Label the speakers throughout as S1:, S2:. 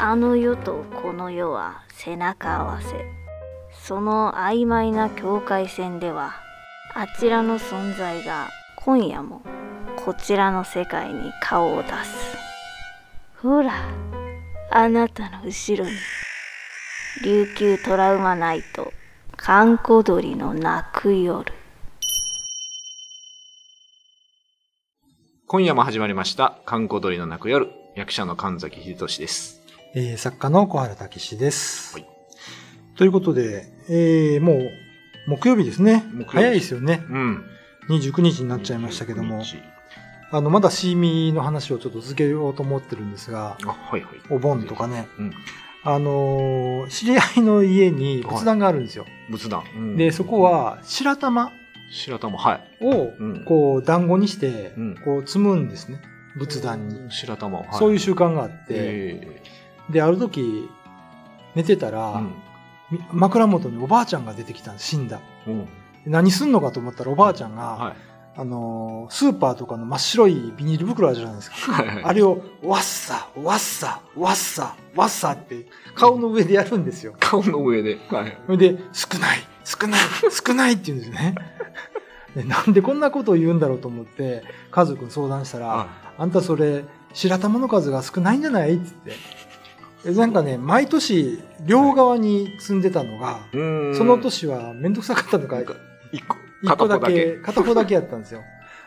S1: あの世とこの世は背中合わせ。その曖昧な境界線ではあちらの存在が今夜もこちらの世界に顔を出す。ほらあなたの後ろに琉球トラウマナイト閑古鳥の泣く夜。
S2: 今夜も始まりました、観光鳥の泣く夜、役者の神崎秀俊です。
S3: えー作家の小原武史です。
S2: はい
S3: ということで、えーもう木曜日ですね。早いですよね。
S2: うん。
S3: 29日になっちゃいましたけども、
S2: 日
S3: あの、まだシーミーの話をちょっと続けようと思ってるんですが、
S2: あ、はいはい。
S3: お盆とかね、
S2: うん。
S3: あのー知り合いの家に仏壇があるんですよ。
S2: 仏壇。うん
S3: で、そこ、は白玉
S2: 白玉、はい。
S3: を
S2: うん、
S3: こう、団子にして
S2: うん、
S3: こう、積むんですね。仏壇に。
S2: 白玉を、はい。
S3: そういう習慣があって、
S2: え
S3: で、ある時、寝てた
S2: え
S3: ら、枕元におばあちゃんが出てきたんです、死んだ。何すんのかと思ったらおばあちゃんが、
S2: はい。
S3: あのースーパーとかの真っ白いビニール袋あるじゃないですか。
S2: はいはい。
S3: あれを、わっさ、わっさ、わっさ、わっさって顔の上でやるんですよ。
S2: 顔の上で。はい。
S3: それで、少ない、少ない、少ないって言うんですよね。でなんでこんなことを言うんだろうと思って、家族に相談したら、
S2: は
S3: あんたそれ、白玉の数が少ないんじゃないって言って。でなんかね、毎年、両側に積んでたのが、
S2: い。うん
S3: その年はめんどくさかったのか
S2: 一個。
S3: 一個だけ、片方だけやったんですよ。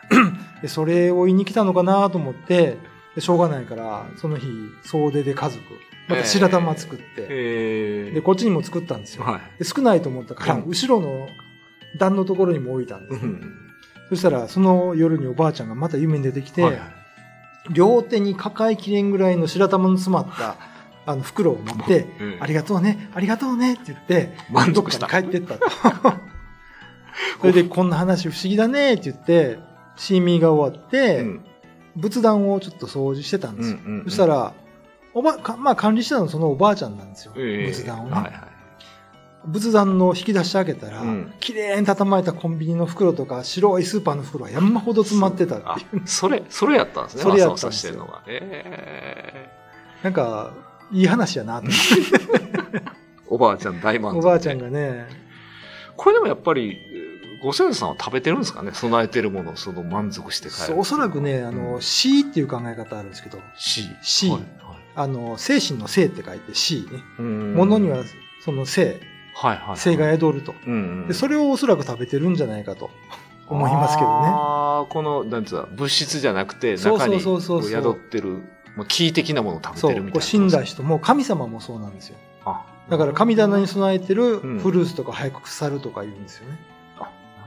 S3: で、それを言いに来たのかなと思って、でしょうがないから、その日、総出で家族、また白玉作って、
S2: ええ
S3: で、こっちにも作ったんですよ。
S2: はい。
S3: で少ないと思ったから、
S2: うん
S3: 後ろの段のところにも置いたんです。
S2: うん。
S3: そしたら、その夜におばあちゃんがまた夢に出てきて、
S2: はい
S3: 両手に抱えきれんぐらいの白玉の詰まった、あの、袋を持って、
S2: うん
S3: ありがとうね、ありがとうねって言って、
S2: 満足した
S3: 帰ってったと。それで、こんな話不思議だねって言って、シーミーが終わって、
S2: うん
S3: 仏壇をちょっと掃除してたんですよ。
S2: うんうんうん
S3: そしたら、おば、かまあ管理してたのはそのおばあちゃんなんですよ。
S2: ええ
S3: 仏壇をね。
S2: はいはい。
S3: 仏壇の引き出し開けたら、
S2: うん
S3: 綺麗に畳まれたコンビニの袋とか、白いスーパーの袋が山ほど詰まってた
S2: あ
S3: っていう。、
S2: それ、それやったんですね。
S3: それやったん
S2: わ
S3: ですよ
S2: さわさしてるのが。え
S3: なんか、いい話やなと思って。
S2: え おばあちゃん大満足。
S3: おばあちゃんがね、
S2: これでもやっぱり、ご先祖さんは食べてるんですかね？備えてるものをその満足して帰る。
S3: そうおそらくね、あの、死っていう考え方あるんですけど、
S2: C。
S3: 死
S2: はい
S3: あの、精神の性って書いて死ね。
S2: うん
S3: 物にはその性、
S2: はいはい。
S3: 性が宿ると。
S2: うんうん。
S3: で、それをおそらく食べてるんじゃないかと思いますけどね。
S2: ああ、この、なんつうの、物質じゃなくて、
S3: そうそう
S2: 中に
S3: そうそうそう
S2: 宿ってる、まあ、キー的なものを食べ
S3: そう、
S2: てるみたいな。
S3: こう死んだ人も神様もそうなんですよ。
S2: あ
S3: だから神棚に備えてる
S2: うん
S3: フルーツとか早く腐るとか言うんですよね。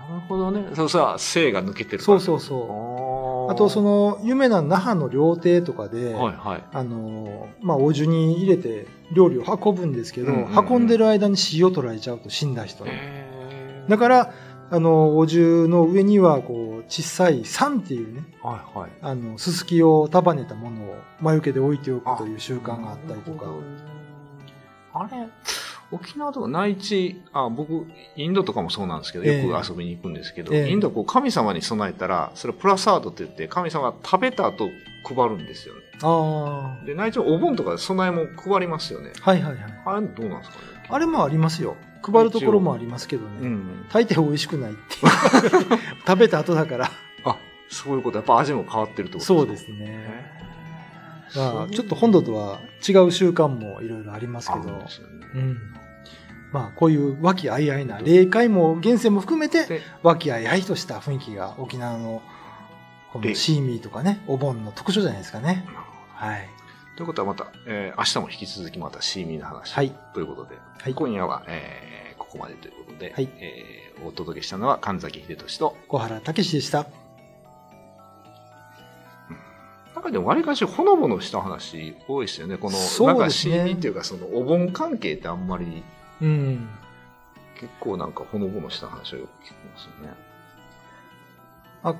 S2: なるほどね。そうさ、性が抜けてる
S3: そうそうそう。
S2: う
S3: あと、そ、の、有名な那覇の料亭とかで、
S2: はいはい。
S3: あの、まあ、お重に入れて料理を運ぶんですけど、
S2: うんうんうん
S3: 運んでる間に死を取られちゃうと死んだ人だから、あの、お重の上には、こう、小さい酸っていうね、
S2: はいはい。
S3: あの、すすきを束ねたものを魔除けで置いておくという習慣があったりとか
S2: あれ、沖縄とか内地、あ、僕、インドとかもそうなんですけど、
S3: ええ
S2: よく遊びに行くんですけど、
S3: ええ
S2: インドはこう神様に備えたら、それプラサードって言って、神様が食べた後配るんですよね。
S3: ああ、
S2: で、内地はお盆とかで備えも配りますよね。
S3: はいはいはい。
S2: あれどうなんですかね？
S3: あれもありますよ。配るところもありますけどね。
S2: うん。
S3: 大抵美味しくないっていう。食べた後だから。
S2: あ、そういうこと。やっぱ味も変わってるってこと
S3: そうです
S2: ね。
S3: まあ、
S2: ー
S3: ちょっと本土とは違う習慣もいろいろありますけど
S2: ね
S3: うん。まあ、こういう和気あいあいな、霊界も現世も含めて、
S2: で
S3: 和気あいあいとした雰囲気が沖縄の、この
S2: 霊
S3: シーミーとかね、お盆の特徴じゃないですかね。はい。
S2: ということはまた、えー明日も引き続きまたシーミーの話。
S3: はい。
S2: ということで、
S3: はい
S2: 今夜は、えーここまでということで、
S3: はい
S2: えーお届けしたのは神崎秀俊と、
S3: 小原武史でした。
S2: なんかでもわりかしほのぼのした話多いですよね。この、
S3: そう
S2: なんか
S3: ですね
S2: シーミーっていうかそのお盆関係ってあんまり
S3: うん。
S2: 結構なんかほのぼのした話をよく聞きますよね。
S3: あ、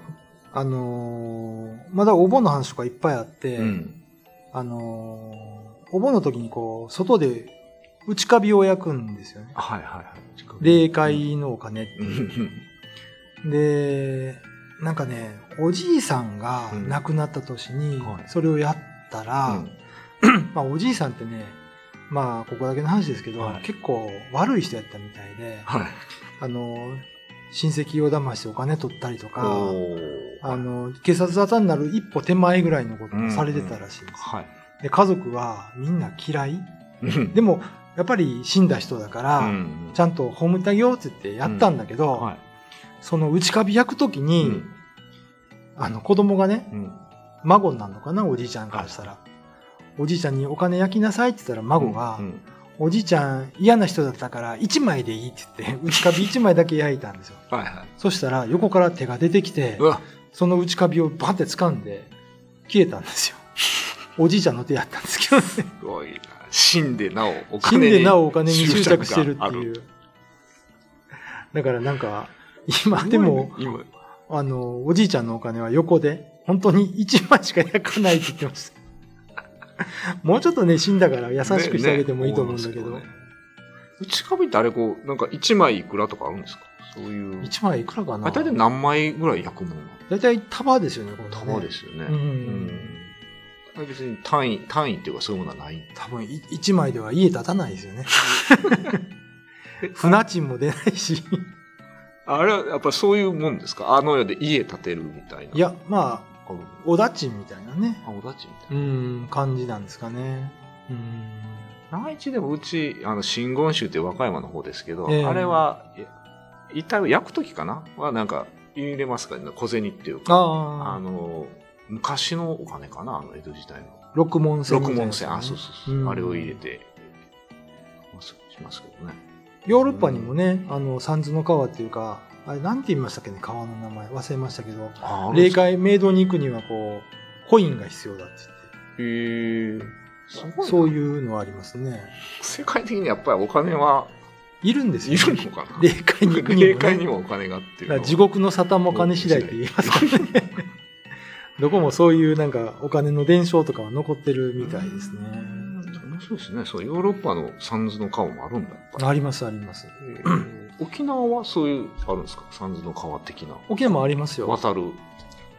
S3: あのーまだお盆の話とかいっぱいあって、
S2: うん。
S3: あのーお盆の時にこう、外で内カビを焼くんですよね。
S2: はいはいはい。
S3: 霊界のお金って
S2: う。
S3: で、なんかね、おじいさんが亡くなった年に
S2: はい。
S3: それをやったら、
S2: うん。
S3: まあおじいさんってね、まあここだけの話ですけど、
S2: はい。
S3: 結構悪い人やったみたいで、
S2: はい。
S3: あの、親戚を騙してお金取ったりとか、あの、警察沙汰になる一歩手前ぐらいのことをされてたらしいんです。
S2: はい。
S3: で家族はみんな嫌い。
S2: うん。
S3: でも、やっぱり死んだ人だから、
S2: うん
S3: ちゃんと葬ってあげようって言ってやったんだけど、
S2: はい。
S3: その内カビ焼くときに、
S2: うん
S3: あの子供がね、
S2: うん
S3: 孫になるのかな、おじいちゃんからしたら。おじいちゃんにお金焼きなさいって言ったら孫が、
S2: うん
S3: おじいちゃん嫌な人だったから1枚でいいって言って、内カビ1枚だけ焼いたんですよ。
S2: はいはい。
S3: そしたら横から手が出てきてその内カビをバンって掴んで消えたんですよ。おじいちゃんの手やったんですけどね。
S2: すごいな。死んでなおお
S3: 死ん
S2: 金に
S3: でなおお金に執着してるっていう。だからなんか、今でも、
S2: 今、
S3: あの、おじいちゃんのお金は横で、本当に1枚しか焼かないって言ってました。もうちょっとね、死んだから優しくしてあげてもいいと思うんだけど、
S2: ねね内カビってあれこう、なんか1枚いくらとかあるんですか？そういう。
S3: 1枚いくらかな？
S2: あ大体何枚ぐらい焼くもの
S3: 大体束ですよね、このね。
S2: 玉ですよね。
S3: うん
S2: あれ別に単位、単位っていうかそういうものはない。
S3: 多分い1枚では家建たないですよね。船賃も出ないし。
S2: あれはやっぱそういうもんですか？あの世で家建てるみたいな。
S3: いや、まあ、おだちんみたいなね。
S2: あ、おだちみたい
S3: うん、感じなんですかね。うん。
S2: な。内地でもうち、あの、真言宗って和歌山の方ですけど、
S3: ええ
S2: あれは、い遺体を焼くときかな？はなんか入れますか？ね小銭っていうか。あ、の、昔のお金かなあの江戸時代の。
S3: 六文銭ね、
S2: 六文銭、あ、そうそうそう、
S3: うん
S2: あれを入れて、しますけどね。
S3: ヨーロッパにもね、あの、三途の川っていうか、あれ、なんて言いましたっけね、川の名前。忘れましたけど、
S2: あ
S3: 霊界、冥道に行くには、こう、コインが必要だって
S2: へえ。
S3: 言って。
S2: すごいな
S3: そういうのはありますね。
S2: 世界的にやっぱりお金はい
S3: るんですよ、
S2: いるのかな？
S3: 霊界に行くにも、ね。
S2: 霊界にもお金がって
S3: 地獄の沙汰も金次第って言いますからね。どこもそういうなんかお金の伝承とかは残ってるみたいですね。
S2: 面白いですね。そう、ヨーロッパのサンズの川もあるんだ、
S3: ありますあります。
S2: えー 沖縄はそういう、あるんですか？サンズの川的な。
S3: 沖縄もありますよ。
S2: 渡る。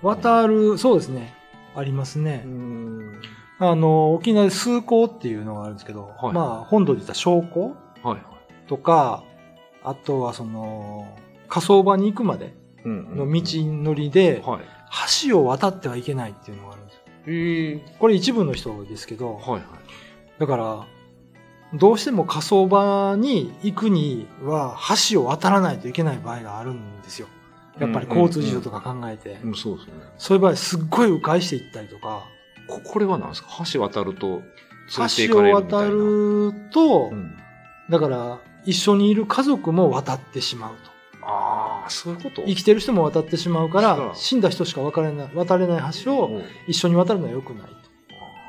S3: 渡る、そうですね。ありますね。
S2: ん。
S3: あの、沖縄で数港っていうのがあるんですけど、
S2: はい
S3: まあ、本土で言ったら商港
S2: はいはい。
S3: とか、あとはその、火葬場に行くまで
S2: うん
S3: の道のりで、
S2: はい。
S3: 橋を渡ってはいけないっていうのがあるんですよ。
S2: ええ
S3: これ一部の人ですけど、
S2: はいはい。
S3: だから、どうしても火葬場に行くには橋を渡らないといけない場合があるんですよ。やっぱり交通事情とか考えて。
S2: うん、そうですね。
S3: そういう場合すっごい迂回していったりとか、
S2: こ、これは何ですか？橋渡ると、
S3: 橋を。渡ると、
S2: うん。
S3: だから一緒にいる家族も渡ってしまうと。
S2: そういうこと？
S3: 生きてる人も渡ってしまうから、死んだ人しか渡れない、渡れない橋を一緒に渡るのは良くないと。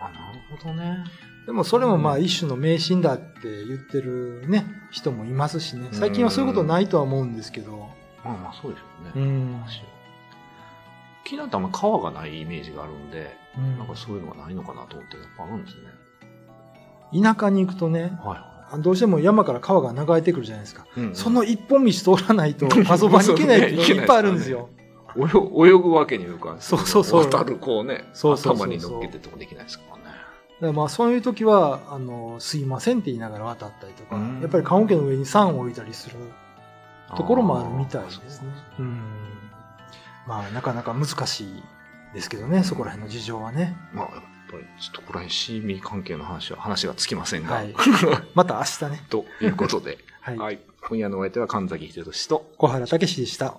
S2: ああ、なるほどね。
S3: でもそれもまあ
S2: うん
S3: 一種の迷信だって言ってるね、人もいますしね。最近はそういうことないとは思うんですけど。
S2: まあまあそうですよね。
S3: うん。
S2: 沖縄ってあんま川がないイメージがあるんで、
S3: うん
S2: なんかそういうのがないのかなと思って、やっぱあるんですね。
S3: 田舎に行くとね、
S2: はいは
S3: どうしても山から川が流れてくるじゃないですか。
S2: い。うん
S3: その一本道通らないと、火葬場に行けないっていうのがいっぱいあるんですよ。
S2: 泳泳ぐわけにはいかんし
S3: そうそうそう
S2: 渡るこうね、
S3: そうそうそうそう
S2: 頭に乗っけててもできないですからね。
S3: だからまあそういう時は、あの、すいませんって言いながら渡ったりとか
S2: うん、
S3: やっぱり棺桶の上に酸を置いたりするところもあるみたいですね。うん。まあなかなか難しいですけどね、そこら辺の事情はね。
S2: まあ、ぱり、ちょっとここら辺、シーミー関係の話は、話がつきませんが、
S3: はい また明日ね。
S2: ということで、
S3: はい。
S2: はい。今夜のお相手は神崎秀俊と、
S3: 小原武史でした。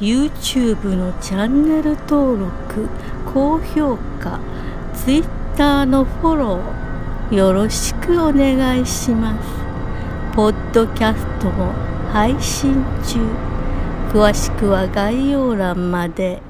S1: YouTube のチャンネル登録高評価 Twitter のフォローよろしくお願いしますポッドキャストも配信中詳しくは概要欄まで。